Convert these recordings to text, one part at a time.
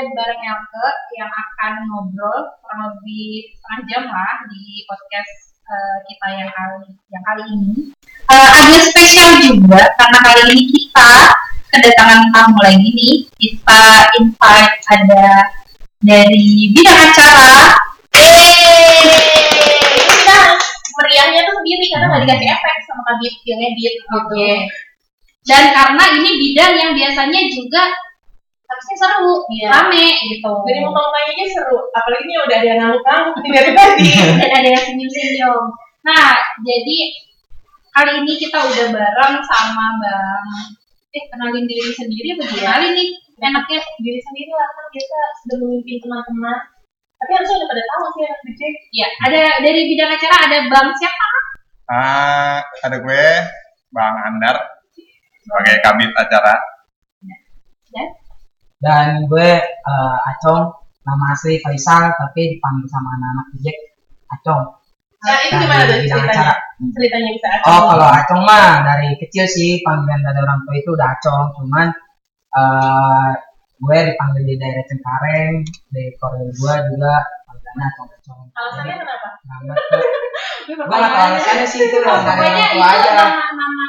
gue bareng Elke yang akan ngobrol kurang lebih setengah jam lah di podcast eh, kita yang kali yang kali ini. Eh, ada spesial juga karena kali ini kita kedatangan tamu lagi nih. Kita invite ada dari bidang acara. Yeay! Kita meriahnya tuh sendiri karena nggak dikasih efek sama Kabit edit gitu. Oke. Dan karena ini bidang yang biasanya juga harusnya seru, Iya. rame gitu. Dari muka-mukanya aja seru, apalagi ini udah ada yang ngangguk-ngangguk dari tadi. dan ada yang senyum-senyum. Nah, jadi kali ini kita udah bareng sama Bang. Eh, kenalin diri sendiri apa gimana nih? Enaknya Diri sendiri lah kan biasa sudah memimpin teman-teman. Tapi harusnya udah pada tahu sih anak DJ. ya ada dari bidang acara ada Bang siapa? Ah, ada gue Bang Andar sebagai kabit acara. Dan gue eh, Acong nama asli Faisal tapi dipanggil sama anak-anak Jack Acong Nah, itu Dan gimana tuh ceritanya? acara. Ceritanya bisa acung. oh kalau Acong mah dari kecil sih panggilan dari orang tua itu udah Acong cuman eh, gue dipanggil di daerah Cengkareng di koril gue juga panggilannya Acong Acong Alasannya kenapa? nama tuh gue gak tau alasannya sih itu Oh, dari orang tua aja nama-nama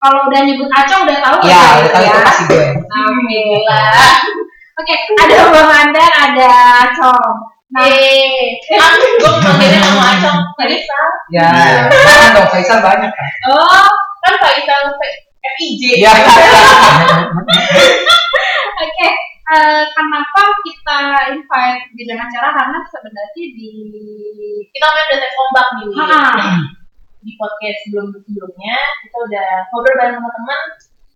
kalau udah nyebut Acong udah tahu Iya, ya, udah tahu itu pasti gue. Alhamdulillah. Oke, ada Bang Andar, ada Acong. Nah, Eh, ah, gue manggilnya nama Acong Faisal. Ya, jangan dong Faisal banyak kan. oh, Kan Faisal F- FIJ. Iya. Oke, eh, kenapa kita invite bidang acara karena sebenarnya di Kita main udah tes ombak nih. Di podcast sebelum sebelumnya kita udah ngobrol bareng teman-teman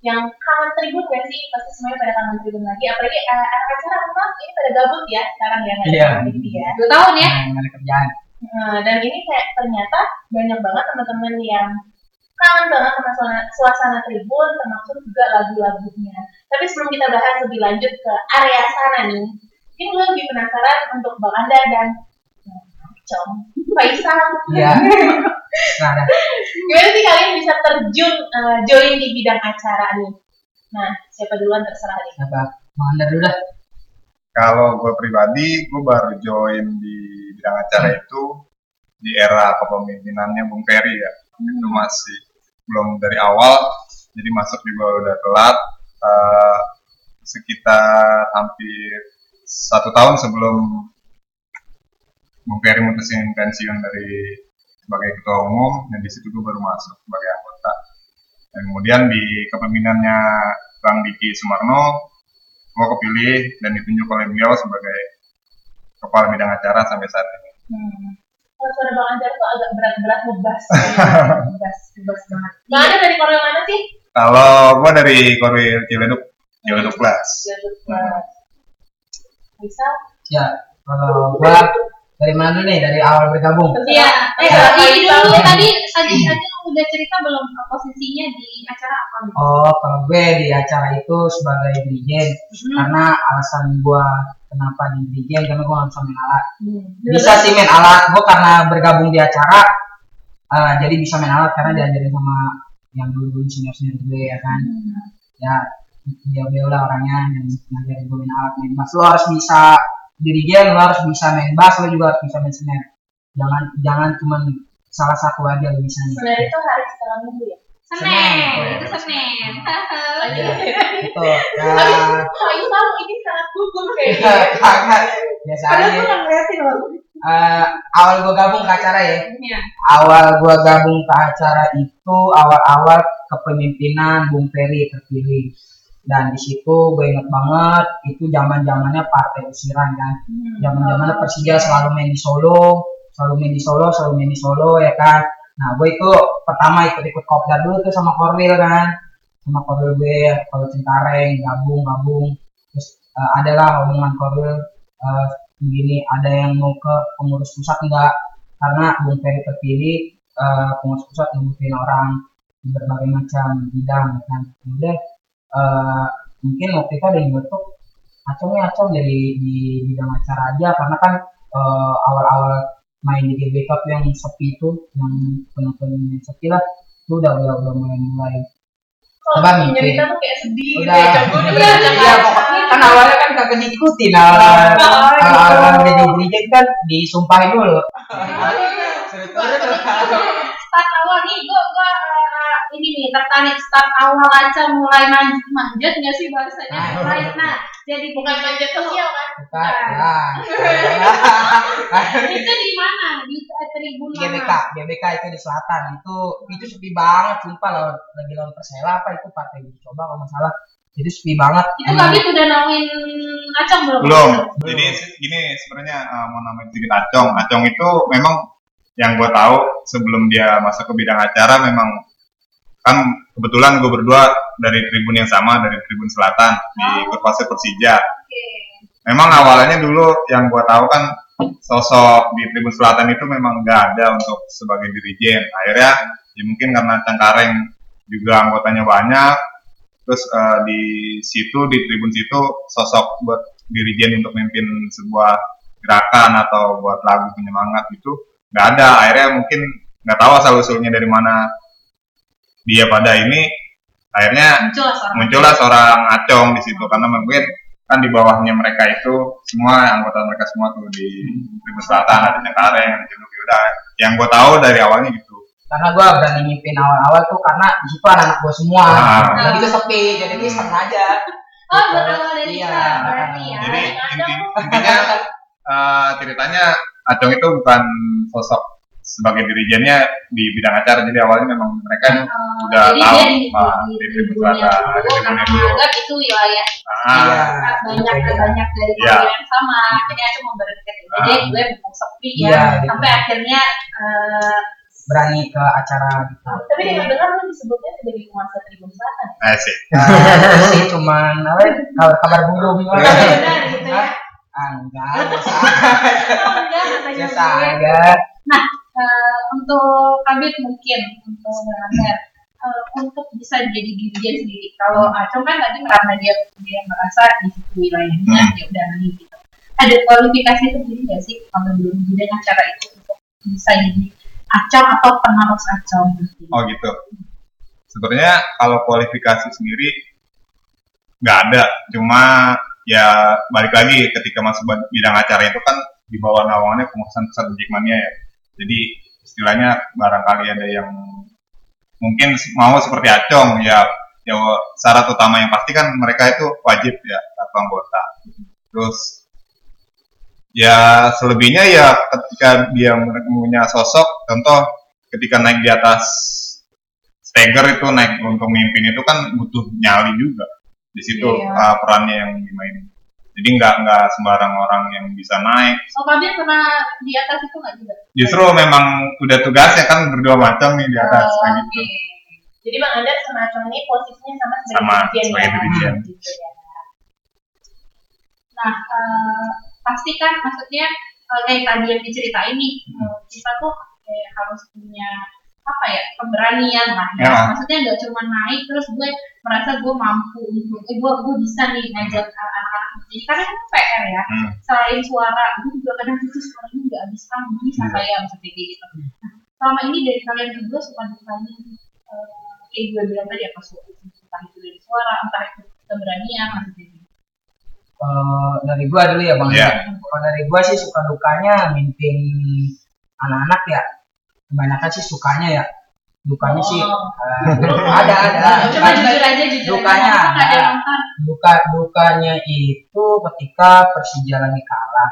yang kangen tribun gak sih? Pasti semuanya pada kangen tribun lagi. Apalagi eh, anak acara memang ini pada gabut ya sekarang ya nggak ada Iya. aktiviti ya. dua tahun ya. Nah, nggak ada kerjaan. Nah, dan ini kayak ternyata banyak banget teman-teman yang kangen banget sama suasana, suasana tribun, termasuk juga lagu-lagunya. Tapi sebelum kita bahas lebih lanjut ke area sana nih, mungkin gue lebih penasaran untuk Bang Anda dan Cong, Faisal. Iya. Nah, ada. Gimana sih kalian bisa terjun eh, join di bidang acara nih? Nah, siapa duluan terserah nih. Siapa? Mau anda dulu dah. Kalau gue pribadi, gue baru join di bidang acara itu di era kepemimpinannya Bung Ferry ya. Itu masih belum dari awal, jadi masuk juga udah telat. eh, sekitar hampir satu tahun sebelum Bung Ferry mutusin pensiun dari sebagai ketua umum, dan di situ gue baru masuk sebagai anggota. Dan kemudian di kepemimpinannya Bang Diki Sumarno, gue kepilih dan ditunjuk oleh beliau sebagai kepala bidang acara sampai saat ini. Hmm. Kalau suara Bang Anjar tuh agak berat-berat ngebas. ngebas, ngebas banget. Bang Anjar dari Korea mana sih? Kalau gue dari Korwil Ciledug, Ciledug Plus. Jadul Plus. Bisa? Ya, kalau gua dari mana dulu nih? Dari awal bergabung. Iya. Eh, ini Faisal. dulu tadi tadi tadi udah cerita belum posisinya di acara apa nih? Oh, kalau gue di acara itu sebagai dirijen Hmm. karena alasan gua kenapa di dirijen karena gua nggak bisa main alat. Hmm. Bisa sih main alat, gua karena bergabung di acara eh, jadi bisa main alat karena diajarin sama yang dulu senior senior gue ya kan. ya dia beliau lah orangnya yang ngajarin gue main alat main bass lo harus bisa dirigen lo harus bisa main bass lo juga harus bisa main snare jangan jangan cuman salah satu aja lo bisa Sebenarnya itu hari setelah minggu ya? Senin, itu Senin. ya, itu ya. Tapi Faisal ini sangat gugup kayaknya. biasa Padahal aja. gue nggak ngeliatin loh. Eh, awal gue gabung ke acara ya? Iya. awal gue gabung ke acara itu awal-awal kepemimpinan Bung Ferry terpilih dan di situ gue inget banget itu zaman zamannya partai usiran kan. Zaman zamannya Persija selalu main di Solo selalu main di Solo selalu main di Solo ya kan. Nah gue itu pertama ikut ikut kopdar dulu tuh sama Korwil kan. Sama Korwil gue kalau Cengkareng gabung gabung. Terus eh, adalah omongan Korwil eh, begini ada yang mau ke pengurus pusat enggak? Karena Bung Ferry terpilih eh, pengurus pusat ngebutuhin orang berbagai macam bidang kan. Udah eh, mungkin waktu itu ada yang nyetok acung ya acung jadi di bidang acara aja karena kan eh, awal-awal main di GB Cup yang sepi itu yang penonton yang sepi lah itu udah udah udah mulai mulai misalnya mimpi. cerita tuh kayak sedih gitu udah ya. Iya, baca iya, pokoknya kan awalnya kan kagak diikuti nah gitu. awal jadi dirjen kan disumpahin dulu start awal nih gue ini nih tertarik start awal aja mulai manjat manjat nggak sih bahasanya? Nah, mulai nah jadi Bukan manjat sosial kan? bukan. Nah. itu di mana? Di tribun GBK mana GBK itu di selatan. Itu itu sepi banget sumpah lawan lagi lawan Persela apa itu partai uji coba kalau nggak salah. Itu sepi banget. Itu kami udah nawain acang belum? Belum. Belum. jadi gini sebenarnya uh, mau namain sedikit acong. Acong itu memang yang gue tahu sebelum dia masuk ke bidang acara memang kan kebetulan gue berdua dari tribun yang sama dari tribun selatan di Kurpase Persija. Oke. memang awalnya dulu yang gue tahu kan sosok di tribun selatan itu memang nggak ada untuk sebagai dirijen akhirnya ya mungkin karena Cengkareng juga anggotanya banyak terus eh, di situ di tribun situ sosok buat dirijen untuk memimpin sebuah gerakan atau buat lagu penyemangat itu nggak ada. Akhirnya mungkin nggak tahu asal usulnya dari mana dia pada ini akhirnya muncul lah seorang muncullah seorang acong di situ. Karena mungkin kan di bawahnya mereka itu semua anggota mereka semua tuh di Tribun Selatan ada Cengkareng ada Jenduk udah yang gue tahu dari awalnya gitu. Karena gue berani mimpin awal-awal tuh karena di situ anak-anak gue semua. Ah. jadi itu sepi jadi ini seneng aja. Oh berawal dari Iya. berarti ya. Jadi intinya eh, ceritanya acong itu bukan sosok sebagai dirijennya di bidang acara jadi awalnya memang mereka Oh, udah jadi tahu Pak, di, Tribun Selatan, dulu di dulu. itu wilayah ah, Iya. banyak Iya. banyak dari Iya. kuliah yang sama akhirnya aku mau berdekat jadi Ah. gue mumpung sepi ya Iya, gitu. sampai akhirnya eh, berani ke acara gitu Tapi dengar-dengar lu disebutnya sebagai penguasa Tribun Selatan. asik Nah, sih cuman apa ya, kabar, kabar burung Oh, benar gitu ya. Ah, enggak biasa oh enggak katanya biasa gue. aja Eh, untuk kabit mungkin untuk Belajar eh, untuk bisa jadi dirijen sendiri kalau Acung kan tadi karena dia dia merasa di situ wilayahnya Hmm. ya udah nih gitu ada kualifikasi sendiri nggak sih kalau belum bidang acara itu untuk bisa jadi acong atau penerus acong gitu. Oh gitu. Sebenarnya kalau kualifikasi sendiri nggak ada, cuma ya balik lagi ketika masuk bidang acara itu kan di bawah naungannya pengurusan pusat Jackmania ya. Jadi istilahnya barangkali ada yang mungkin mau seperti Acong ya ya syarat utama yang pasti kan mereka itu wajib ya atau anggota. Terus ya selebihnya ya ketika dia punya sosok contoh ketika naik di atas steger itu naik untuk mimpin itu kan butuh nyali juga di situ Iya. uh, perannya yang dimainin jadi nggak nggak sembarang orang yang bisa naik Oh kabit pernah di atas itu nggak juga? justru memang udah tugasnya kan berdua macam nih di atas Oh, kayak gitu Jadi Bang Anda sama ini posisinya sama sebagai Sama, dirijen sebagai ya. Gitu ya. Nah, eh, pasti kan maksudnya eh, kayak tadi yang diceritain nih, eh, kita tuh kayak harus punya apa ya keberanian lah ya. Ya. Maksudnya nggak cuma naik terus gue merasa gue mampu untuk, eh gue gue bisa nih ngajak anak-anak. Jadi karena kan PR ya. Hmm. Selain suara, gue juga kadang itu suaranya nggak habis habis Iya. apa ya seperti gitu. Nah, selama ini dari kalian berdua suka dukanya eh, kayak gue bilang tadi apa suara entah itu dari suara, entah itu keberanian maksudnya. gitu. Kalau dari gua dulu ya bang. Iya. Kalau dari gua sih suka dukanya mimpin anak-anak ya. Kebanyakan sih sukanya ya. Dukanya sih Oh. eh, ada ada. Coba jujur aja jujur Dukanya aja. Ada? Duka dukanya itu ketika Persija lagi kalah.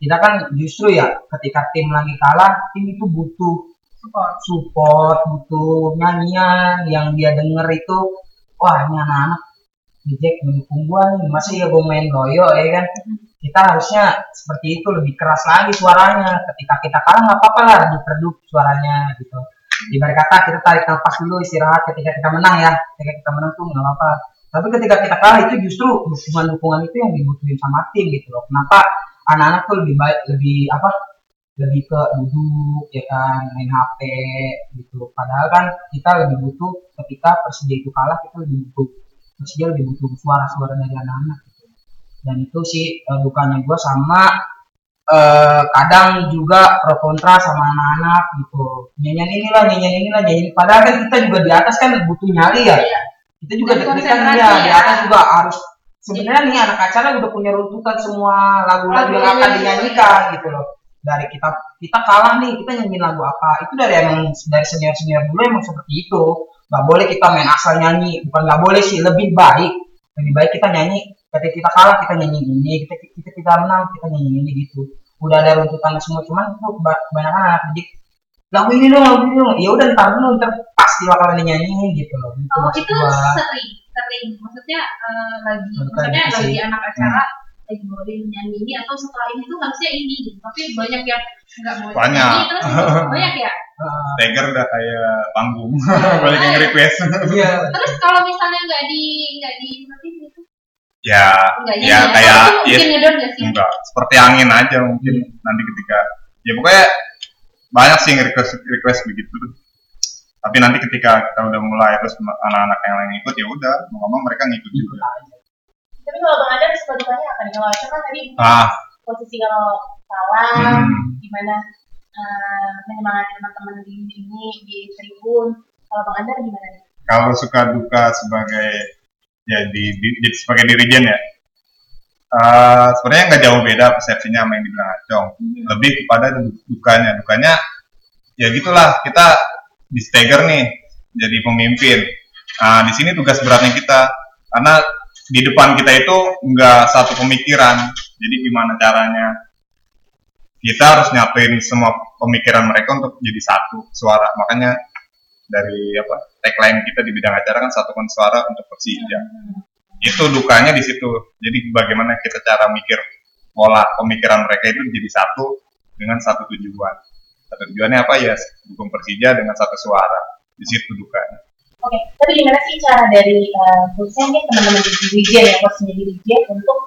Kita kan justru ya ketika tim lagi kalah, tim itu butuh Support. support, butuh nyanyian yang dia denger itu, wah ini anak-anak di Jack mendukung gua nih, masa ya gua main loyo ya kan? Kita harusnya seperti itu lebih keras lagi suaranya. Ketika kita kalah nggak apa-apa lah redup-redup suaranya gitu. Ibarat kata kita tarik nafas dulu istirahat ketika kita menang ya. Ketika kita menang tuh nggak apa-apa. Tapi ketika kita kalah itu justru dukungan-dukungan itu yang dibutuhin sama tim gitu loh. Kenapa anak-anak tuh lebih baik lebih apa lebih ke duduk ya kan main HP gitu padahal kan kita lebih butuh ketika Persija itu kalah kita lebih butuh Persija lebih butuh suara-suara dari anak-anak. Dan itu sih eh, dukanya gue sama eh, kadang juga pro kontra sama anak-anak gitu. Nyanyian inilah nyanyian inilah nyanyian padahal kan kita juga di atas kan butuh nyali ya. Iya. kita juga Dan deg-degan konsentrasi ya di ya. atas juga harus. Sebenarnya nih anak acara udah punya runtutan semua lagu-lagu yang akan dinyanyikan gitu loh. Dari kita kita kalah nih kita nyanyiin lagu apa? Itu dari emang dari senior senior dulu emang seperti itu. Nggak boleh kita main asal nyanyi. Bukan nggak boleh sih lebih baik. Lebih baik kita nyanyi ketika kita kalah kita nyanyi ini kita kita, kita menang kita nyanyi ini gitu udah ada runtutannya semua cuman itu keba- kebanyakan anak didik lagu ini dong lagu ini dong ya udah ntar dulu ntar pasti bakalan dinyanyiin gitu loh gitu Oh itu gua. sering, sering. Maksudnya eh, lagi, Bukan maksudnya lagi sih. anak acara lagi bawain nyanyi ini atau setelah ini tuh harusnya ini gitu. Tapi banyak yang nggak mau Banyak. nyanyi terus banyak ya. Ah, Tiger udah kayak panggung banyak yang request iya Terus kalau misalnya nggak di nggak di ya nggak ya nyanyi, kayak ya nggak sih? enggak seperti angin aja mungkin nanti ketika ya pokoknya banyak sih yang request request begitu tapi nanti ketika kita udah mulai terus anak-anak yang lain ikut ya udah mau ngomong mereka ngikut juga Tapi kalau Bang dukanya apa nih? Kalau kan tadi ah posisi kalau kalah, Hmm. gimana eh, menyemangati teman-teman di ini di tribun. Kalau Bang Adar gimana kalau suka duka sebagai ya di, di- jadi sebagai dirijen ya. Eh, sebenarnya nggak jauh beda persepsinya sama yang dibilang Acong. Lebih kepada du- dukanya. Dukanya ya gitulah kita di stagger nih jadi pemimpin. Nah di sini tugas beratnya kita karena di depan kita itu nggak satu pemikiran. Jadi gimana caranya? Kita harus nyatuin semua pemikiran mereka untuk jadi satu suara. Makanya dari apa tagline kita di bidang acara kan satukan suara untuk Persija itu dukanya di situ. Jadi bagaimana kita cara mikir pola pemikiran mereka itu jadi satu dengan satu tujuan. Satu tujuannya apa? Ya dukung Persija dengan satu suara. Di situ dukanya. Oke, tapi gimana sih cara dari eh, khususnya mungkin teman-teman di Dirjen ya, posisinya di Dirjen untuk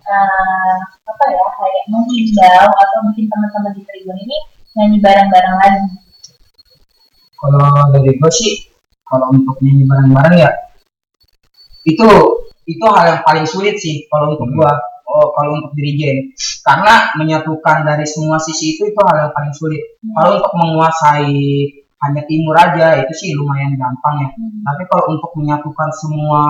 eh, apa ya, kayak menghimbau atau mungkin teman-teman di tribun ini nyanyi bareng-bareng lagi. kalau dari gue sih kalau untuk nyanyi bareng-bareng ya itu itu hal yang paling sulit sih kalau untuk Hmm. gua oh, kalau untuk dirijen karena menyatukan dari semua sisi itu itu hal yang paling sulit. Kalau untuk menguasai hanya timur aja itu sih lumayan gampang ya. Tapi kalau untuk menyatukan semua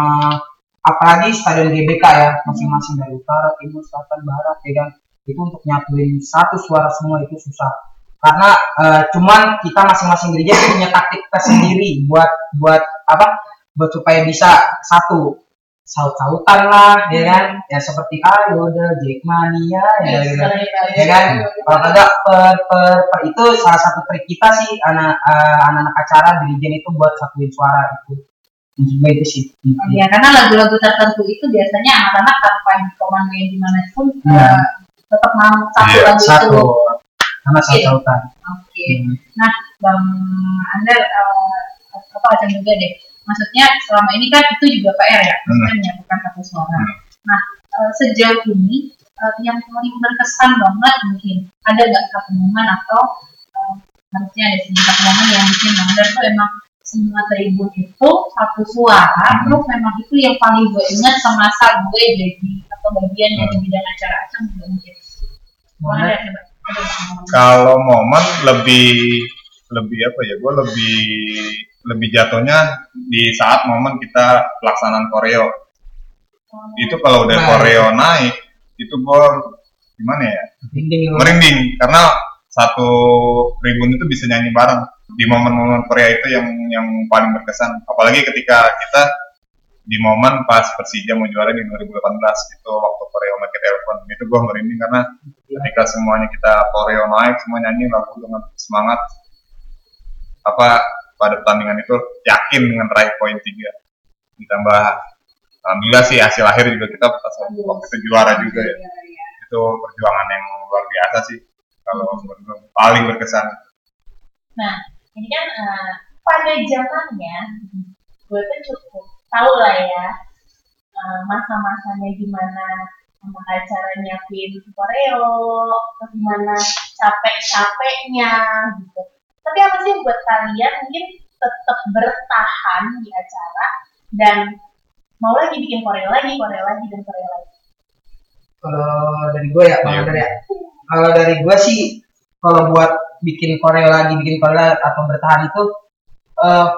apalagi stadion GBK ya masing-masing dari utara timur selatan barat ya kan itu untuk nyatuin satu suara semua itu susah karena eh, cuman kita masing-masing gereja punya taktik tersendiri buat buat apa buat supaya bisa satu saut-sautan lah ya kan ya seperti ayo the Jackmania ya, Yes, gitu. boleh. ya kan kalau kagak per, per, per itu salah satu trik kita sih anak eh, anak-anak acara dirijen itu buat satuin suara itu gue itu sih Ya karena lagu-lagu tertentu itu biasanya anak-anak tanpa dikomandoi di mana pun Iya. eh, tetap mau satu Iya, lagu satu itu. Sama saut-sautan Oke. Hmm. Nah, Bang Anda eh, apa aja juga deh. Maksudnya selama ini kan itu juga PR ya, maksudnya menyatukan satu suara. Hmm. Nah, eh, sejauh ini eh, yang paling berkesan banget mungkin ada nggak satu momen atau eh, harusnya ada sih satu momen yang bikin Bang Anda tuh emang semua tribun itu satu suara, Hmm. terus memang itu yang paling gue ingat semasa gue jadi atau bagian dari bidang acara acang juga mungkin. Bang Kalau momen lebih lebih apa ya gue lebih lebih jatuhnya di saat momen kita pelaksanaan koreo. Itu kalau udah Nah. koreo naik itu gue gimana ya? Dinding merinding karena satu tribun itu bisa nyanyi bareng. Di momen-momen Korea itu yang yang paling berkesan. Apalagi ketika kita di momen pas Persija mau juara di 2018 itu waktu Korea Market Telepon. Itu gue merinding karena ketika semuanya kita koreo naik semua nyanyi lagu dengan semangat. Apa pada pertandingan itu yakin dengan raih poin tiga. Ditambah alhamdulillah sih hasil akhir juga kita pas waktu itu juara juga ya. Itu perjuangan yang luar biasa sih kalau menurut paling berkesan. Nah, ini kan eh, pada zamannya gue tuh cukup tahu lah ya eh, masa-masanya gimana sama acara nyiapin koreo, terus gimana capek-capeknya gitu. Tapi apa sih buat kalian mungkin tetap bertahan di acara dan mau lagi bikin koreo lagi, koreo lagi dan koreo lagi. kalau dari gue ya bang. Andar ya kalau dari gua sih kalau buat bikin koreo lagi bikin koreo atau bertahan itu eh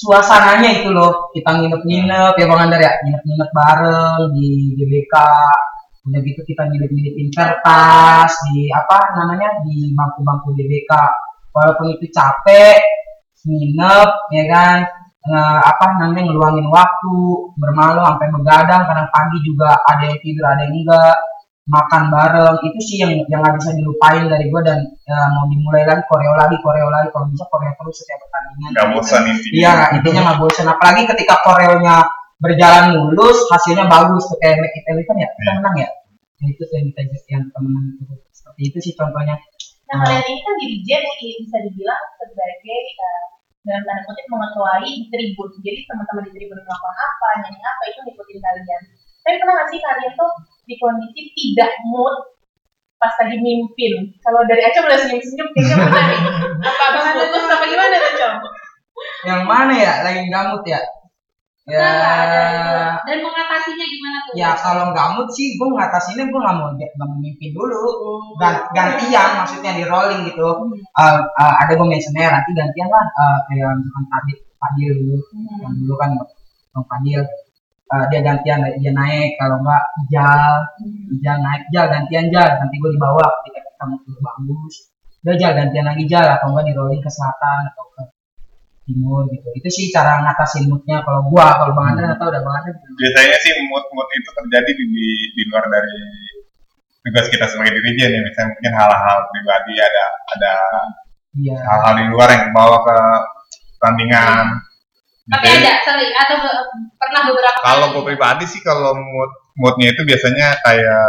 suasananya itu loh. Kita nginep-nginep ya bang Andar ya nginep-nginep bareng di GBK. Udah gitu kita nginep-nginepin kertas di apa namanya di bangku-bangku GBK. Walaupun itu capek nginep ya kan nge- apa namanya ngeluangin waktu bermalam sampai begadang kadang pagi juga ada yang tidur ada yang enggak makan bareng. Itu sih yang yang nggak bisa dilupain dari gua dan ya, mau dimulai lagi koreo lagi koreo lagi. Kalau bisa koreo terus setiap pertandingan. Nggak bosan intinya. Iya intinya nggak bosan. Apalagi ketika koreonya berjalan mulus hasilnya bagus. Tuh kayak Make It Eleven ya kita Iya. menang ya? Nah, itu tuh yang kita yang menang itu. Seperti itu sih contohnya. Nah, kalian ini kan dirijen yang bisa dibilang sebagai eh, dalam tanda kutip mengetuai di tribun. Jadi teman-teman di tribun melakukan apa, nyanyi apa itu ngikutin kalian. Tapi pernah nggak sih kalian tuh di kondisi tidak mood pas lagi mimpin? Kalau dari Aca mulai senyum-senyum kayaknya benar nih. Apa abis putus apa gimana tuh, Cong? yang mana ya? Lagi gamut ya? Ya. Itu. Dan mengatasinya gimana tuh? ya kalau gamut sih gue ngatasinnya gue nggak mau nggak mau mimpin dulu. Gan- gantian maksudnya di rolling gitu. Eh, eh, ada gue mentionnya nanti gantian lah. Eh, kayak misalkan tadi Fadil dulu. Yang dulu kan Bang Fadil Eh, dia gantian dia naik. Kalau enggak Ijal. Ijal naik. Jal gantian Jal nanti gue di bawah ketika kita mau ke bagus. Udah Jal gantian lagi Jal atau enggak di rolling ke selatan atau ke timur gitu. Itu sih cara ngatasin moodnya. Kalau gua kalau bang Andre atau udah bang Andre biasanya sih mood-mood itu terjadi di, di, di luar dari tugas kita sebagai dirijen ya. Misalnya mungkin hal-hal pribadi ada ada iya. hal-hal di luar yang bawa ke pertandingan Tapi ada sering atau be- pernah beberapa kalau gue pribadi sih kalau mood moodnya itu biasanya kayak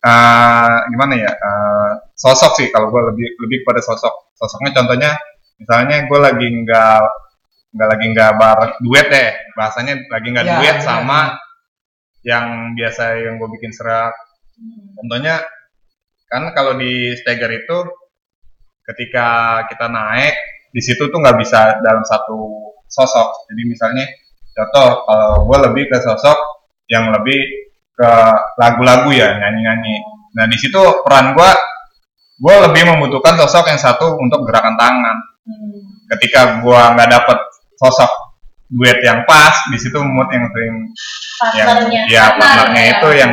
eh gimana ya eh, sosok sih kalau gue lebih lebih pada sosok. Sosoknya contohnya misalnya gue lagi nggak nggak lagi nggak bareng duet deh. Bahasanya lagi nggak Ya, duet ya, sama yang biasa yang gue bikin serak. Contohnya kan kalau di Steger itu ketika kita naik di situ tuh nggak bisa dalam satu sosok jadi misalnya contoh kalau gue lebih ke sosok yang lebih ke lagu-lagu ya nyanyi-nyanyi nah di situ peran gue gue lebih membutuhkan sosok yang satu untuk gerakan tangan ketika gue nggak dapet sosok duet yang pas di situ mood yang sering yang ya partnernya ya. itu yang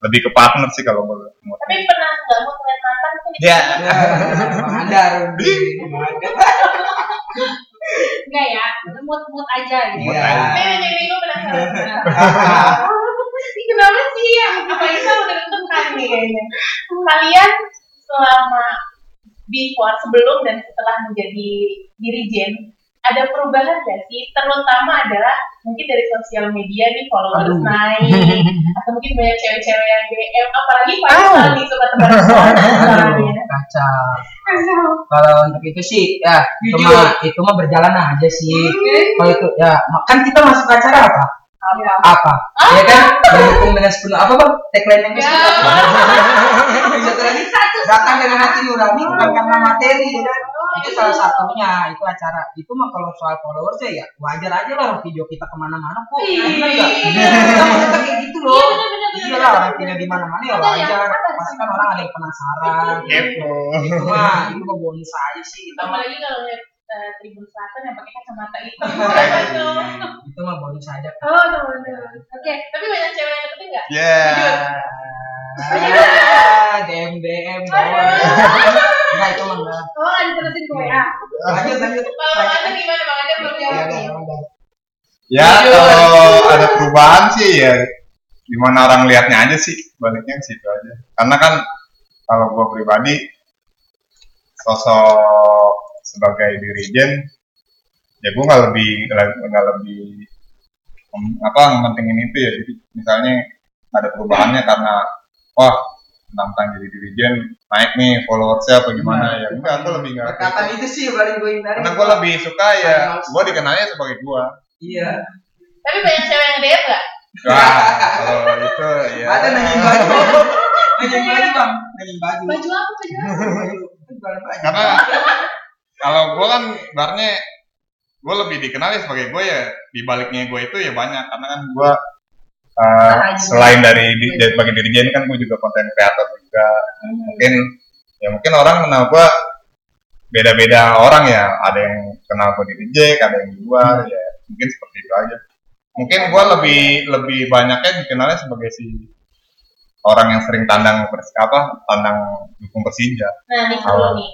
lebih ke partner sih kalau gue mood. Tapi pernah nggak mood ngeliat mantan Ya. Bang Andar. Enggak ya, mood mood aja gitu. Mood Iya. aja. Nih, gue penasaran. Ini kenapa sih ya? Apa itu udah ditentukan nih kayaknya? Kalian selama before, sebelum dan setelah menjadi dirijen, ada perubahan gak sih? Terutama adalah mungkin dari sosial media nih followers Aduh. naik, atau mungkin banyak cewek-cewek yang DM, apalagi Faisal nih suka tebar misalnya. kacau kalau untuk itu sih ya itu mah itu mah berjalan aja sih. Kalau itu ya kan kita masuk acara apa Apa? apa? Ya kan? Mendukung dengan sepenuh apa bang? Tagline yang Ya. Satu lagi datang dengan hati nurani bukan karena materi. Ya kan itu salah satunya itu acara. Itu mah kalau soal followers ya, ya wajar aja lah video kita ke mana-mana kok. Ih. bener nggak kita maksudnya kayak gitu loh. Iya, iya lah orang video di mana-mana ya yang- wajar. Ada pasti kan orang ada yang penasaran. Gitu. itu mah itu mah bonus aja sih. Itu mah Apalagi kalau eh, Tribun Selatan yang pakai kacamata itu. itu mah bonus aja Oh, teman-teman. Oke, Tapi banyak cewek yang deketin nggak? Ya. Ah, DM DM enggak itu mah enggak oh ada terusin gue ya. lanjut lanjut Kalau Anda gimana? Bang Anda belum Iya, jawab iya, iya. Ya kalau ada perubahan sih ya gimana orang lihatnya aja sih baliknya ke situ aja. Karena kan kalau gue pribadi sosok sebagai dirijen ya gue nggak lebih nggak lebih apa mentingin itu ya jadi misalnya ada perubahannya karena wah tentang jadi dirijen naik nih followersnya apa gimana ya enggak gue lebih nggak perkataan itu sih paling gue hindari karena gue lebih suka ya gue dikenalnya sebagai gue iya Tapi banyak cewek yang DM nggak? Wah, kalau itu ya. ada nanyain baju nanyain baju bang nanyain baju Baju apa baju? apa? baju Jualan baju. Karena kalau gue kan barnya gue lebih dikenal ya sebagai gue ya di baliknya gue itu ya banyak karena kan gue juga? selain dari di, dari bagi diri Jen kan gue juga konten kreator juga Hmm. mungkin ya mungkin orang kenal gue beda-beda orang ya ada yang kenal gue di DJ ada yang di luar ya mungkin seperti itu aja mungkin gue lebih lebih banyaknya dikenalnya sebagai si orang yang sering tandang apa tandang dukung Persija Nah, nih nih.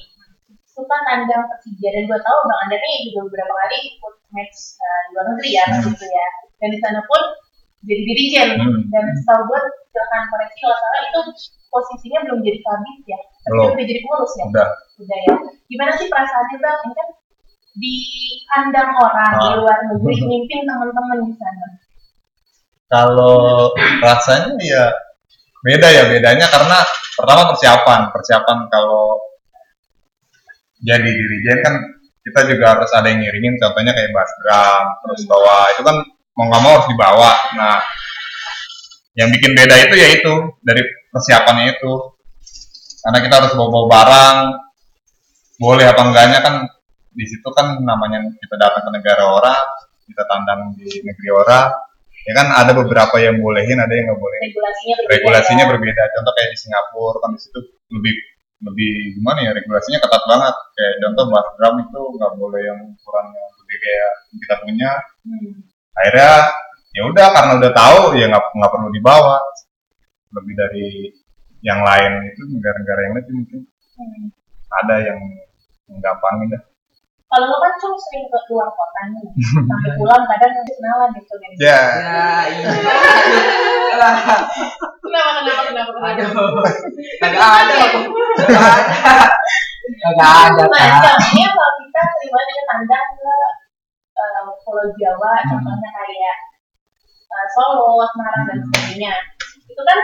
Suka tandang Persija dan gue tahu Bang Anda nih juga beberapa kali ikut match uh, di luar negeri ya, Hmm. gitu ya. Dan di sana pun jadi dirijen Hmm. dan setahu gue silakan koreksi kalau salah itu posisinya belum jadi kabit ya, tapi Belum. udah jadi pengurus ya. udah Udah ya. Gimana sih perasaannya Bang? Ini kan di kandang orang di Ah. luar negeri, mimpin teman-teman di sana. kalau rasanya ya beda ya bedanya karena pertama persiapan persiapan kalau jadi dirijen kan kita juga harus ada yang ngiringin contohnya kayak bass drum terus bawa itu kan mau nggak mau harus dibawa nah yang bikin beda itu ya itu dari persiapannya itu karena kita harus bawa bawa barang boleh apa enggaknya kan di situ kan namanya kita datang ke negara orang kita tandang di negeri orang ya kan ada beberapa yang bolehin ada yang nggak boleh Regulasinya berbeda. regulasinya ya. berbeda contoh kayak di Singapura kan di situ lebih lebih gimana ya regulasinya ketat banget. Kayak contoh bass drum itu nggak boleh yang ukuran yang gede kayak kita punya. Hmm. akhirnya ya udah karena udah tahu ya nggak nggak perlu dibawa. Lebih dari yang lain itu negara-negara yang lain mungkin. Hmm. ada yang menggampangin dah Kalau lo kan cuma sering ke luar kota nih, sampai pulang kadang nanti kenalan gitu kan. ya Ya, iya. Kenapa kenapa kenapa kenapa? Ada ada. Kagak ada, Nah, Kak. contohnya kalau kita terima dengan tandang ke eh, Pulau Jawa, Hmm. contohnya kayak eh, Solo, Semarang dan sebagainya. Itu kan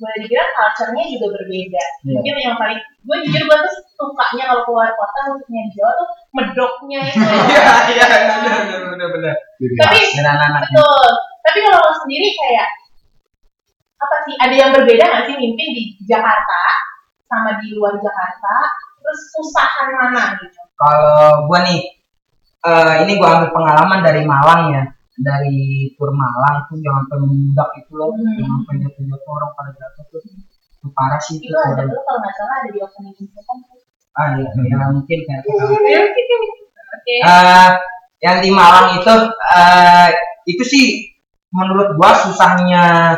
boleh dibilang culture-nya juga berbeda. Iya. Mungkin yang paling gue jujur gue tuh sukanya kalau keluar kota khususnya di Jawa tuh medoknya itu. Iya, iya, benar, benar, benar. Tapi betul. Tapi kalau lo sendiri kayak apa sih? Ada yang berbeda nggak sih mimpin di Jakarta sama di luar Jakarta? Terus susahan mana gitu? kalau gua nih eh, ini gua ambil pengalaman dari Malang ya dari tur Malang tuh jangan mendak itu loh Hmm. jangan jatuh jatuh orang pada jatuh tuh itu parah sih itu Itu ada tuh kalau nggak salah ada di opening itu kan. ah iya ya mungkin kayak gitu. Oke. Eh, yang di Malang itu eh, itu sih menurut gua susahnya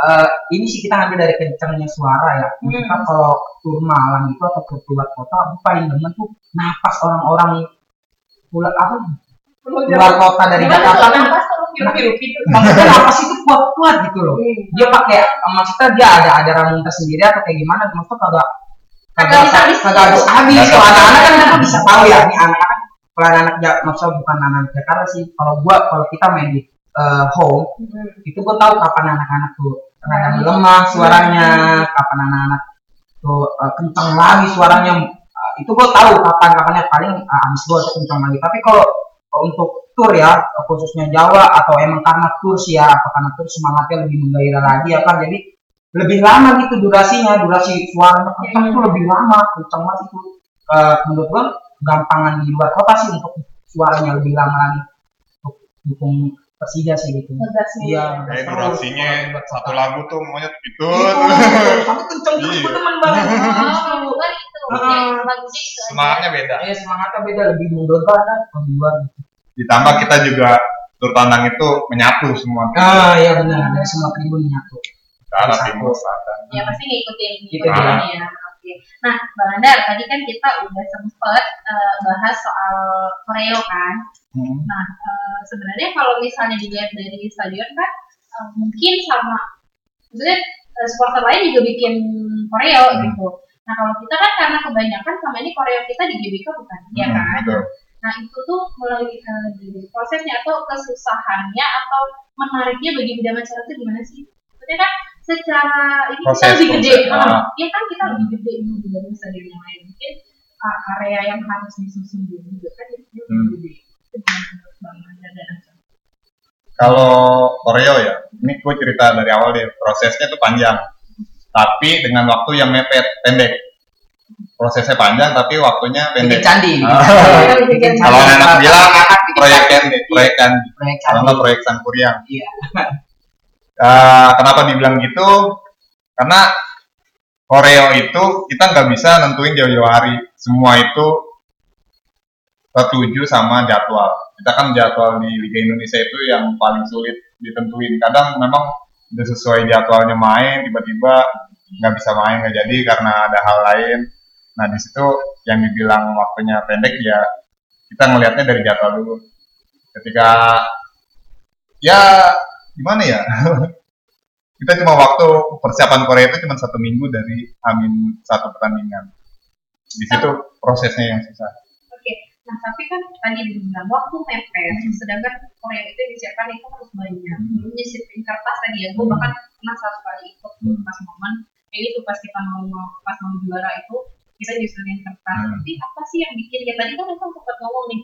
eh, ini sih kita ngambil dari kencangnya suara ya. Kita Hmm. kalau tur Malang itu atau tur keluar kota, aku paling demen tuh napas orang-orang pulang apa keluar kota dari Jakarta kan hirup-hirup gitu. maksudnya napas itu kuat-kuat gitu loh. Hmm. Dia pakai maksudnya dia ada ada ramunta sendiri atau kayak gimana? Maksudnya kagak Kagak habis habis. Kagak Kalau anak-anak kan habis. kita bisa tahu ya, ini anak-anak kalau anak-anak Ja- maksudnya bukan anak Jakarta sih. Kalau gua kalau kita main di eh, home Hmm. itu gua tahu kapan anak-anak tuh kadang lemah suaranya, kapan anak-anak tuh eh, kencang lagi suaranya. Eh, itu gua tahu kapan kapannya paling uh, abis gua kencang lagi. Tapi kalau untuk tour ya khususnya Jawa atau emang karena tour sih ya atau karena tour semangatnya lebih menggairah lagi ya kan jadi lebih lama gitu durasinya durasi suaranya kencang tuh lebih lama kencang banget itu Eh, menurut gua gampangan di luar kota sih untuk suaranya lebih lama lagi. Untuk dukung Persija sih gitu. Iya kayak durasinya satu lagu tuh maunya itu itu kamu kenceng terus Iya. demen banget Oh, itu. Heeh. Lagunya itu aja. semangatnya beda eh semangatnya beda lebih mendonta kan luar gitu. ditambah kita juga tur tandang itu menyatu semua ah iya benar dari semua tribun nyatu Utara, timur, selatan. Ya pasti ngikutin Gitu, ngikutin ya. Oke. Nah, Bang Andar, tadi kan kita udah sempet eh, bahas soal koreo kan. Hmm. Nah, eh, sebenarnya kalau misalnya dilihat dari stadion kan eh, mungkin sama maksudnya supporter lain juga bikin koreo Hmm. gitu. Nah, kalau kita kan karena kebanyakan sama ini koreo kita di GBK bukan, ya Hmm, kan? betul. Nah, itu tuh melalui dari prosesnya atau kesusahannya atau menariknya bagi bidang masyarakat itu gimana sih? Maksudnya kan secara ini Proses, kita lebih gede, proses, ah, ah. ya kan kita lebih gede dulu stadion yang lain. Mungkin ah, area yang harus disusun dulu juga kan itu lebih Hmm. gede. Kalau koreo ya, ini gue cerita dari awal deh, prosesnya tuh panjang, tapi dengan waktu yang mepet, pendek. Prosesnya panjang, tapi waktunya bikin pendek. candi bikin Ah. candi. Bikin Kalau candi. anak bilang proyek candi. pendek, proyek proyek kalau candi nggak proyek sangkuriang. Iya. Eh, kenapa dibilang gitu? Karena koreo itu kita nggak bisa nentuin jauh-jauh hari. Semua itu tertuju sama jadwal. Kita kan jadwal di Liga Indonesia itu yang paling sulit ditentuin. Kadang memang udah sesuai jadwalnya main, tiba-tiba nggak bisa main nggak jadi karena ada hal lain. Nah di situ yang dibilang waktunya pendek ya kita ngelihatnya dari jadwal dulu. Ketika ya gimana ya kita cuma waktu persiapan Korea itu cuma satu minggu dari amin satu pertandingan di situ prosesnya yang susah nah tapi kan tadi dibilang waktu mepet, sedangkan Korea itu disiapkan itu harus banyak. Hmm. Belum nyisipin kertas tadi ya, gue bahkan pernah satu kali ikut Hmm. pas momen, kayak itu pas kita mau mau- pas mau juara itu kita nyusunin kertas. Hmm. Tapi apa sih yang bikin ya tadi kan aku sempat ngomong nih,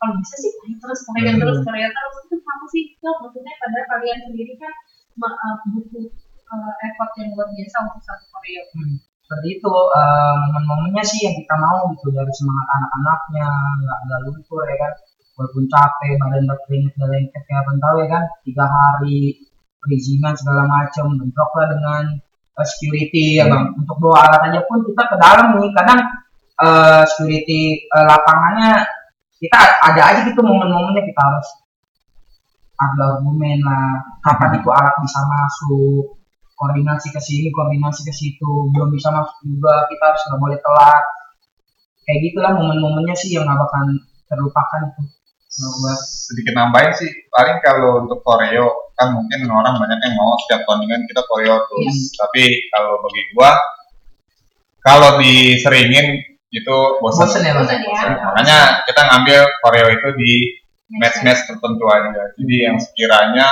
kalau bisa sih Korea terus Korea Hmm. terus Korea terus itu apa sih? Itu maksudnya padahal kalian sendiri kan ma- uh, butuh uh, effort yang luar biasa untuk satu Korea. Hmm, seperti itu eh, momen-momennya sih yang kita mau gitu dari semangat anak-anaknya nggak nggak luntur ya kan? Walaupun capek badan berkeringat dan lengket kayak tahu ya kan? Tiga hari perizinan segala macam bentrok lah dengan eh, security ya bang. Untuk bawa alat aja pun kita ke dalam nih. Kadang eh, security eh, lapangannya kita ada aja gitu momen-momennya kita harus ada argumen lah kapan itu alat bisa masuk koordinasi ke sini koordinasi ke situ. Belum bisa masuk juga kita harus nggak boleh telat. Kayak gitulah momen-momennya sih yang nggak bakal terlupakan itu. Gua. Sedikit nambahin sih paling kalau untuk koreo kan mungkin orang banyak yang mau setiap pertandingan kita koreo terus. Tapi kalau bagi gua kalau diseringin itu bosan bosen ya Bosan ya. makanya kita ngambil koreo itu di match-match tertentu aja. Jadi yang sekiranya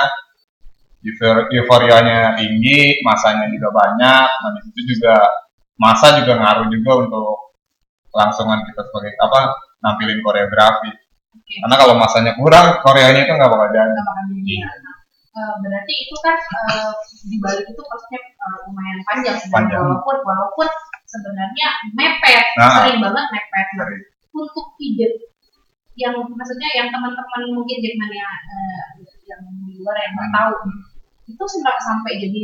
euforianya tinggi masanya juga banyak nah di situ juga masa juga ngaruh juga untuk kelangsungan kita sebagai apa nampilin koreografi Oke. karena kalau masanya kurang koreonya itu nggak bakal jadi nggak bakal jadi. Nah, eh, berarti itu kan eh, di balik itu prosesnya eh, lumayan panjang sebenarnya Panjang. walaupun walaupun sebenarnya mepet Nah. sering banget mepet nah, Sering. untuk ide yang maksudnya yang teman-teman mungkin jackmania eh, yang di luar yang nggak tahu itu sampai sampai jadi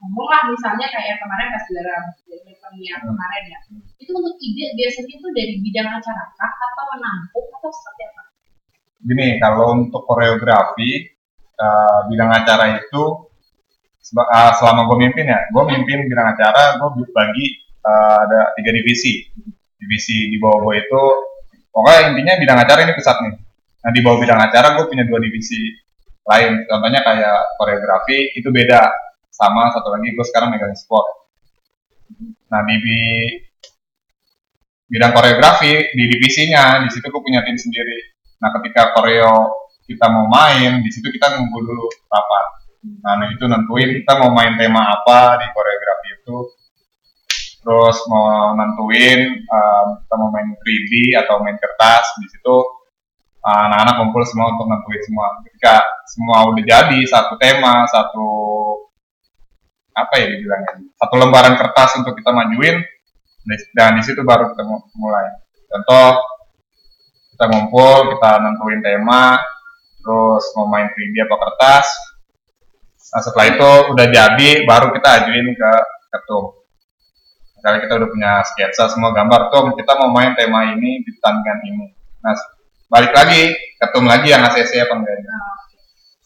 ngomong lah misalnya kayak kemarin pas juara jackmania Hmm. kemarin ya itu untuk ide biasanya itu dari bidang acara kah atau menampung atau seperti apa? gini kalau untuk koreografi eh, bidang acara itu eh, selama gue mimpin ya gue mimpin bidang acara gue bagi eh, ada tiga divisi divisi di bawah gue itu pokoknya intinya bidang acara ini pusat nih nah di bawah bidang acara gue punya dua divisi lain contohnya kayak koreografi itu beda sama satu lagi gue sekarang megang sport nah di bidang koreografi di divisinya di situ gue punya tim sendiri Nah, ketika koreo kita mau main, di situ kita ngumpul dulu rapat. Nah, itu nentuin kita mau main tema apa di koreografi itu. Terus mau nentuin um, kita mau main 3D atau main kertas. Di situ anak-anak kumpul semua untuk nentuin semua. Ketika semua udah jadi satu tema, satu apa ya dibilangnya, satu lembaran kertas untuk kita majuin, dan di situ baru kita mu- mulai. Contoh kita ngumpul, kita nentuin tema, terus mau main 3D apa kertas. Nah setelah itu udah jadi, baru kita ajuin ke ketum. Misalnya kita udah punya sketsa semua gambar, tuh kita mau main tema ini di pertandingan ini. Nah balik lagi, ketum lagi yang ACC apa enggak.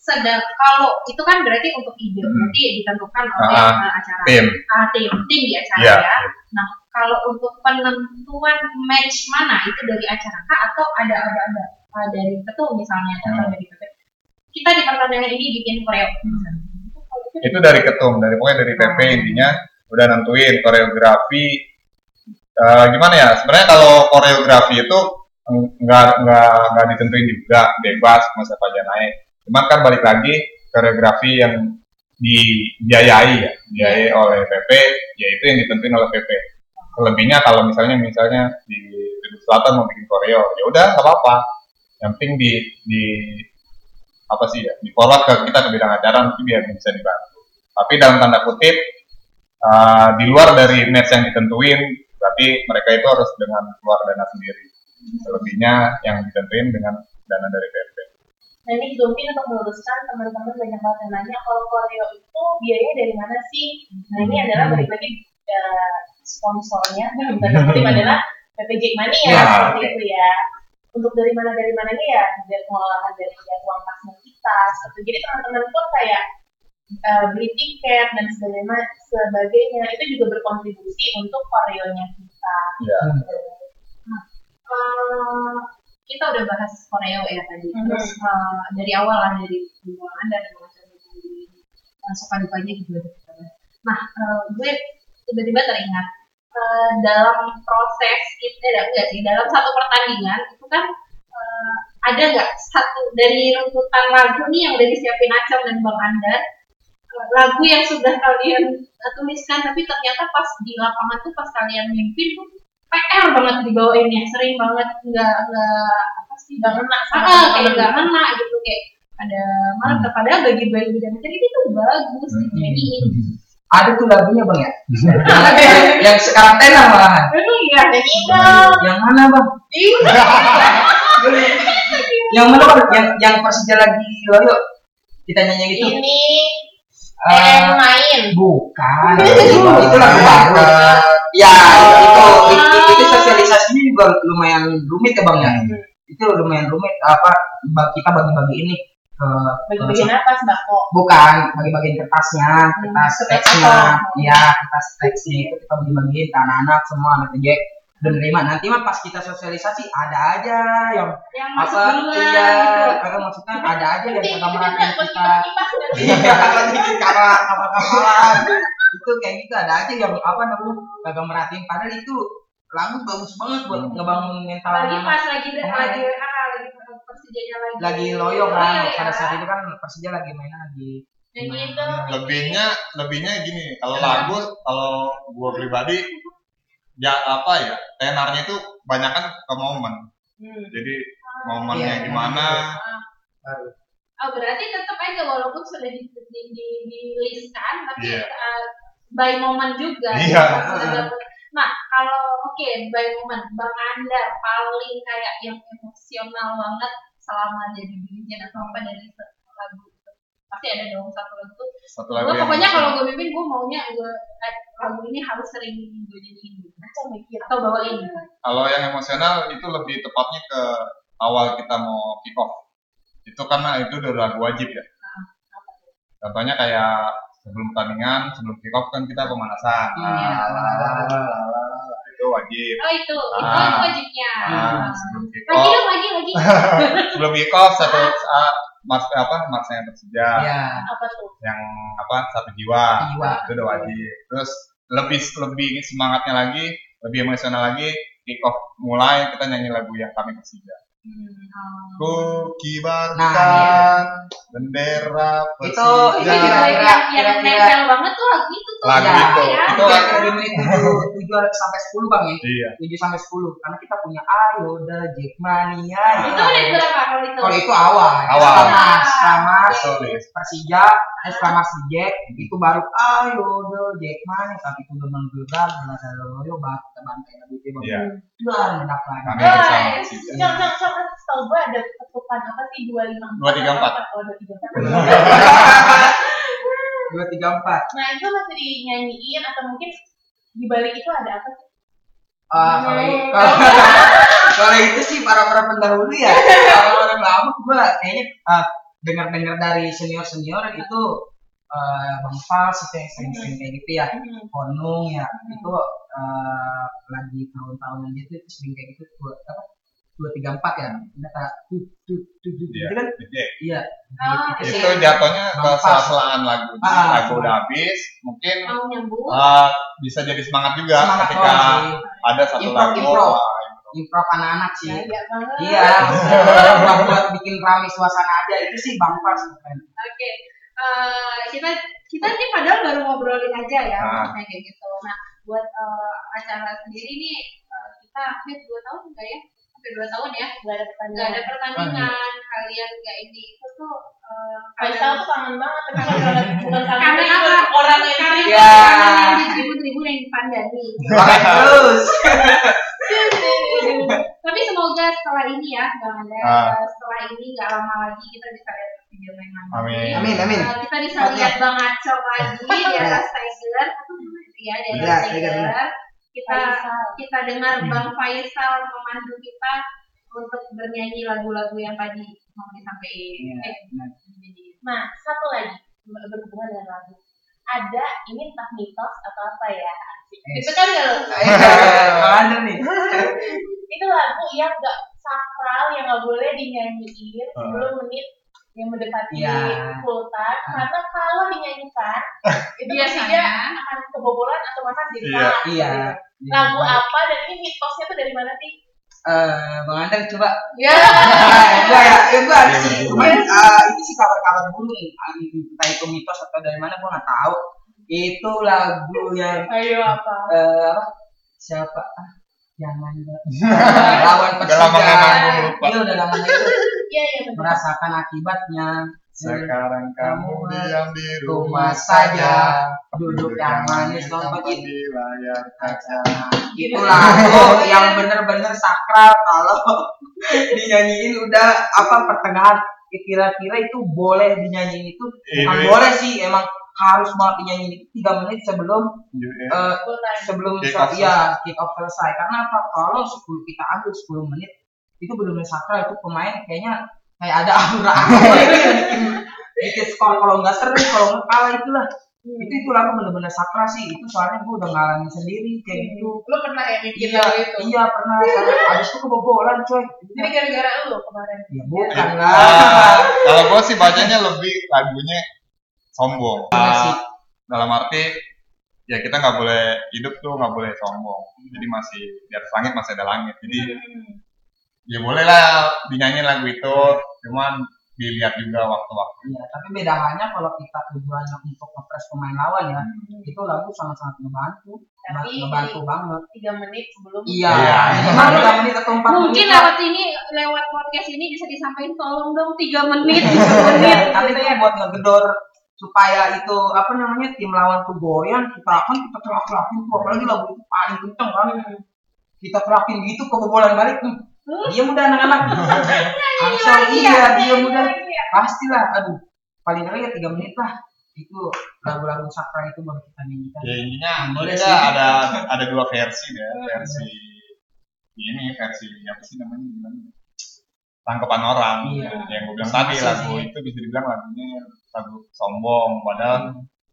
sedang kalau itu kan berarti untuk ide Hmm. berarti ditentukan oleh uh, acara Tim, Ah, tim tim di acara Iya. ya nah kalau untuk penentuan match mana itu dari acara kah atau ada ada ada uh, dari ketum misalnya atau Hmm. dari ketum kita di pertandingan ini bikin koreo misalnya. Itu dari ketum, dari pokoknya dari PP intinya udah nentuin koreografi. Eh, gimana ya? Sebenarnya kalau koreografi itu nggak nggak nggak ditentuin juga, bebas mau siapa aja naik. Cuman kan balik lagi koreografi yang dibiayai ya, dibiayai oleh PP, yaitu yang ditentuin oleh PP. Selebihnya kalau misalnya misalnya di Tribun Selatan mau bikin koreo, ya udah nggak apa-apa. Yang penting di di apa sih ya, di forward ke kita ke bidang acara nanti biar bisa dibantu. Tapi dalam tanda kutip uh, di luar dari match yang ditentuin, berarti mereka itu harus dengan keluar dana sendiri. Selebihnya yang ditentuin dengan dana dari PP. Nah ini juga mungkin untuk meluruskan teman-teman banyak banget yang nanya kalau koreo itu biayanya dari mana sih? Nah ini adalah balik lagi eh, sponsornya kutip adalah PPJ Money ya, Ya, seperti itu ya. Untuk dari mana dari mananya ya dari pengolahan dari ya, uang kasnya kita. Seperti jadi teman-teman pun kayak eh, beli tiket dan sebagainya, sebagainya itu juga berkontribusi untuk koreonya kita. Ya. Eh, kita udah bahas Koreo ya tadi. Mhm. Terus eh, dari awal lah dari hubungan Anda dan macam dari uh, suka dukanya juga udah kita bahas. Nah, eh, gue tiba-tiba teringat eh, dalam proses kita eh, enggak sih dalam satu pertandingan itu kan eh, ada nggak satu dari runtutan lagu nih yang udah disiapin Acam dan Bang Anda eh, lagu yang sudah kalian eh, tuliskan tapi ternyata pas di lapangan tuh pas kalian mimpin tuh PR banget dibawainnya sering banget nggak nggak apa sih Nggak ngena sama ah, kayak nggak ngena gitu kayak ada malah padahal bagi-bagi dan cerita itu bagus dinyanyiin Ada tuh lagunya bang ya? yang, yang sekarang tenang malahan. Iya. Yang mana bang? yang mana bang? Yang yang Persija lagi loyo. Kita nyanyi gitu. Ini Eh, yang main. bukan. itu lagu baru. Ya, itu, itu, itu sosialisasinya juga lumayan rumit ya bang ya. Itu lumayan rumit. Apa kita bagi-bagi ini Bagi-bagi apa sembako? bukan bagi-bagiin kertasnya, kertas Hmm, teksnya, ya kertas teksnya itu kita bagi-bagiin ke anak-anak semua anak ejek dan nerima nanti mah pas kita sosialisasi ada aja yang yang apa iya gitu. maksudnya ada aja yang kagak kita. kita dan iya lagi kamar kamar kamaran itu kayak gitu ada aja yang apa namanya kagak merhatiin. Padahal itu lagu bagus banget buat Hmm. ngebangun mental lagi pas lagi lagi ah lagi persijanya lagi. Lagi loyo kan Loyo, ya. pada saat itu kan Persija lagi mainnya lagi lebihnya lebihnya gini kalau lagu kalau gua pribadi ya apa ya tenarnya itu banyak kan ke momen Hmm. jadi momennya Iya. gimana baru Oh berarti tetap aja walaupun sudah di, di, di, diliskan tapi Iya. uh, by moment juga. Iya. Gitu. Nah kalau oke by moment bang Anda paling kayak yang emosional banget selama jadi dirijen atau apa dari lagu pasti ada dong satu lagu tuh. satu lagu Gue yang pokoknya kalau gue mimpin gue maunya gue eh, lagu ini harus sering gue nyanyiin gitu. Acau mikir. atau bawain. kalau yang emosional itu lebih tepatnya ke awal kita mau kick off itu karena itu udah lagu wajib ya contohnya kayak sebelum pertandingan sebelum kick off kan kita pemanasan Iya. Ah, itu wajib Oh itu, itu Ah. wajibnya. Ah, sebelum kick Lagi off dong, lagi, lagi. sebelum kick off satu saat mas apa marsnya Persija ya Apa tuh? yang apa satu jiwa. Jiwa. Itu udah wajib. Terus lebih lebih semangatnya lagi lebih emosional lagi kick off mulai kita nyanyi lagu yang kami Persija. Ku kibarkan Nah, bendera Itu- Persija Itu Iya, juga yang, kira-kira- yang kira-kira- nempel banget tuh lagu itu tuh. Lagu Ya, itu. ya. Itu itu lagu- dari menit tujuh sampai sepuluh bang ya? Iya. Tujuh sampai sepuluh. Karena kita punya ayo the Jackmania Itu menit berapa kalau itu? kalau itu awal. Awal. Pramas Tulis. Persija Pramas di Jack itu baru ayo the Jackmania tapi itu udah menggelar jelas ada loyo bang. Kita bantai lagi itu bang. Iya. luar mendak lagi kami bersama. Persija kan setahu gue ada ketukan apa sih? 254. 234. Oh, 234. dua tiga empat Nah, itu masih dinyanyiin atau mungkin di balik itu ada apa sih? Ah, kalau kalau kalau itu sih para para pendahulu ya kalau orang lama gue kayaknya ah, dengar-dengar dari senior senior itu eh, bang Fals itu yang sering-sering kayak gitu ya Hmm. Konung ya itu eh, lagi tahun-tahunan dia tuh sering kayak gitu dua apa dua tiga empat ya ternyata tuh tuh tuh tuh Iya. itu kan iya Oh, Itu jatuhnya ke sela-selaan lagu Jadi Ah. lagu udah habis mungkin Mau nyambung. ah, bisa jadi semangat juga semangat ketika ada satu Improv, lagu improv. ah, improv anak-anak sih banget. iya buat buat bikin rame suasana aja itu sih bang keren Oke. Eh, kita kita nih padahal baru ngobrolin aja ya Ah. maksudnya kayak gitu. Nah, buat eh, acara sendiri nih eh, kita hampir dua tahun enggak ya? Hampir dua tahun ya. Gak ada Nggak pertanyaan. ada pertandingan, kalian nggak ini itu tuh eh, Faisal tuh kangen banget, tapi bukan bukan kangen Kangen apa? orang yang Karena sering. Ya. yang di tribun-tribun yang dipandani. Terus Tapi semoga setelah ini ya, Bang Anda, Ah. eh, setelah ini nggak lama lagi kita bisa lihat video main lagi. Amin. Amin, amin. Eh, kita bisa lihat Bang Acel lagi di atas Tiger. Ya, di Iya, atas Tiger, Tiger. Kita Faisal. kita dengar Bang Faisal memandu kita untuk bernyanyi lagu-lagu yang tadi mau disampaikan. Iya, Eh, jadi- Nah, satu lagi ber- berhubungan dengan lagu. Ada ini entah mitos atau apa ya. Yes. Itu kan ya lo. Eh, Mana nih? Itu lagu yang gak sakral yang gak boleh dinyanyiin sebelum menit yang mendekati Iya. full time karena kalau dinyanyikan itu Biasanya. akan kebobolan atau bahkan jadi Iya. salah Iya. lagu apa dan ini mitosnya tuh dari mana sih Eh, Bang Andel coba. ya gua ya, ya gua ada Iya, sih. Cuman eh, itu sih kabar-kabar dulu nih. Ah, Entah itu mitos atau dari mana gua nggak tahu. Itu lagu yang ayo apa eh apa? Siapa? Ah, jangan lawan Udah lama Persija. nggak manggung, lupa. Iya udah lama itu iya iya betul merasakan akibatnya. Sekarang kamu diam di rumah saja, duduk yang manis nonton itu. di layar kaca. Nah, itu lagu yang bener-bener sakral kalau dinyanyiin udah apa pertengahan kira-kira itu boleh dinyanyiin itu bukan Iya. boleh sih emang harus banget dinyanyiin itu tiga menit sebelum Iya. eh, Full time. sebelum Kick off iya kick off selesai. Karena apa? Kalau 10 kita ambil 10 menit itu benar-benar sakral. Itu pemain kayaknya kayak ada aura. Apa itu yang bikin bikin skor. Kalau nggak seri kalau nggak kalah itulah. Itu itu lagu benar-benar sakral sih. Itu soalnya gue udah ngalamin sendiri kayak gitu. Lu pernah ya bikin iya itu iya pernah. Abis itu kebobolan coy. Jadi gara-gara lu kemarin? Ya bukan Ah, lah. Kalau gue sih bacanya lebih lagunya sombong. Ah, sih. dalam arti ya kita nggak boleh hidup tuh nggak boleh sombong. Jadi masih di atas langit masih ada langit. Jadi Hmm. ya boleh lah dinyanyiin lagu itu, cuman dilihat juga waktu-waktu. Iya, tapi beda halnya kalau kita tujuannya untuk ngepres pemain lawan ya itu lagu sangat-sangat ngebantu Tapi ngebantu banget tiga menit sebelum iya Iya. minimal tiga menit atau empat Mungkin menit lah. lewat ini, lewat podcast ini bisa disampaikan tolong dong tiga menit, tiga menit. kan gitu itu ya. buat ngegedor supaya itu apa namanya tim lawan tuh goyang kita kan kita teriak-teriakin tuh apalagi lagu itu paling kenceng kan. Kita teriakin gitu kebobolan balik hmm. dia udah anak-anak. Ansel iya dia udah pastilah aduh paling nggak ya tiga menit lah. Itu lagu-lagu sakral itu baru kita nyanyikan. Ya intinya Boleh sih. ada ada dua versi ya, versi ini versi apa sih namanya gimana? Tangkapan orang Iya. yang gue bilang tadi lagu sih. itu bisa dibilang lagunya lagu sombong padahal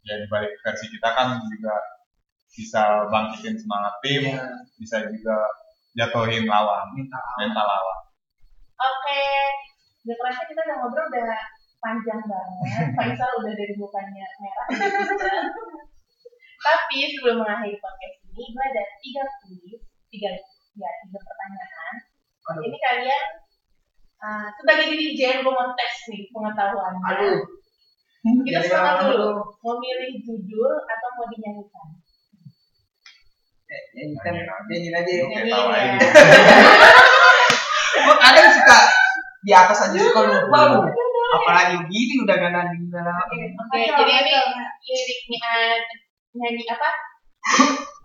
ya di balik versi kita kan juga bisa bangkitin semangat tim Iya. bisa juga jatuhin lawan minta mental lawan Oke, udah kerasa kita udah ngobrol udah panjang banget. Faisal udah dari mukanya merah. Tapi sebelum mengakhiri podcast ini, gue ada tiga kuis, tiga ya tiga pertanyaan. Aduh. Ini kalian uh, sebagai dirijen gue mau tes nih pengetahuannya. aduh Kita Dari sepakat dulu, mau milih judul atau mau dinyanyikan? Eh, nyanyikan Nyanyiin aja. nyanyiin aja ya. Nyanyiin ya. Kadang suka di atas aja suka lupa lu apalagi gini udah gak nanding dalam Oke, jadi ini liriknya nyanyi apa?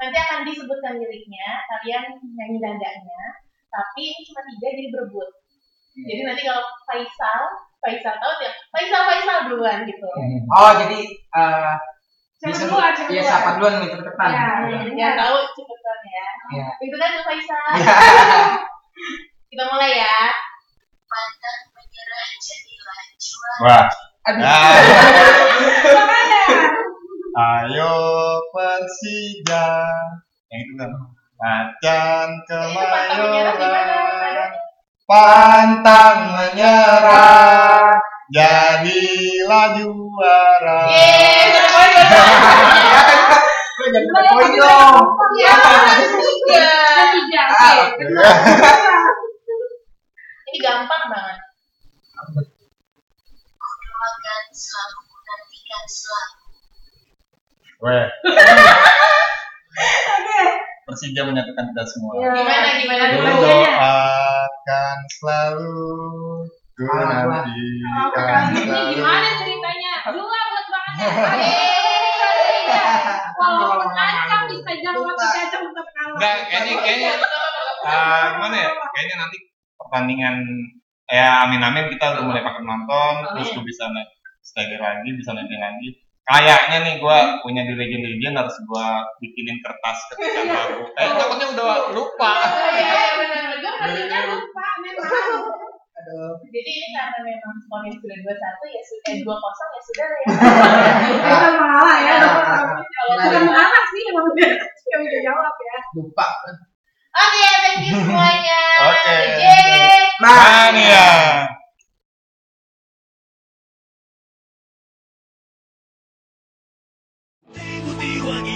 Nanti akan disebutkan liriknya, kalian nyanyi nadanya. Tapi ini cuma tiga jadi berebut. Jadi nanti kalau Faisal, Faisal tahu ya, Faisal Faisal duluan gitu. oh jadi eh Siapa disebut- duluan, siapa iya duluan? siapa duluan nih cepetan Ya. Hmm, Yang tahu cepetan ya. Iya. Itu kan Faisal. Iya. Kita mulai ya. Pantang menyerah jadilah juara. wah aduh ya. ayo Persija yang itu kan macan Itu pantang menyerah gimana kemayoran? Pantang menyerah jadilah juara poin dong Ya, tiga. Tiga. Ini gampang banget. Doakan selalu nantikan selalu. Weh. Persija menyatukan kita semua. Iya. Gimana gimana Doakan selalu ku gua. nantikan Ini selalu. gimana ceritanya? Dua buat Bang Aceh. Yeay. Walaupun Aceh bisa jawab, tapi Aceh tetap kalah. Enggak, kayaknya kayaknya ah, gimana ya? Kayaknya nanti pertandingan ya amin amin kita udah mulai pakai nonton terus Amin. gue bisa naik stagger lagi bisa naik lagi kayaknya nih gue punya di legend legend harus gue bikinin kertas ketika lagu eh takutnya udah lupa Oh iya, benar. Gue ngertinya lupa memang. Aduh. Jadi ini karena memang skornya sudah dua satu ya sudah dua kosong ya sudah lah ya. Kita malah ya. Kalau Bukan mengalah sih emang udah yang udah jawab ya. lupa Oke, thank you semuanya. Oke. Jack. Mania 기왕이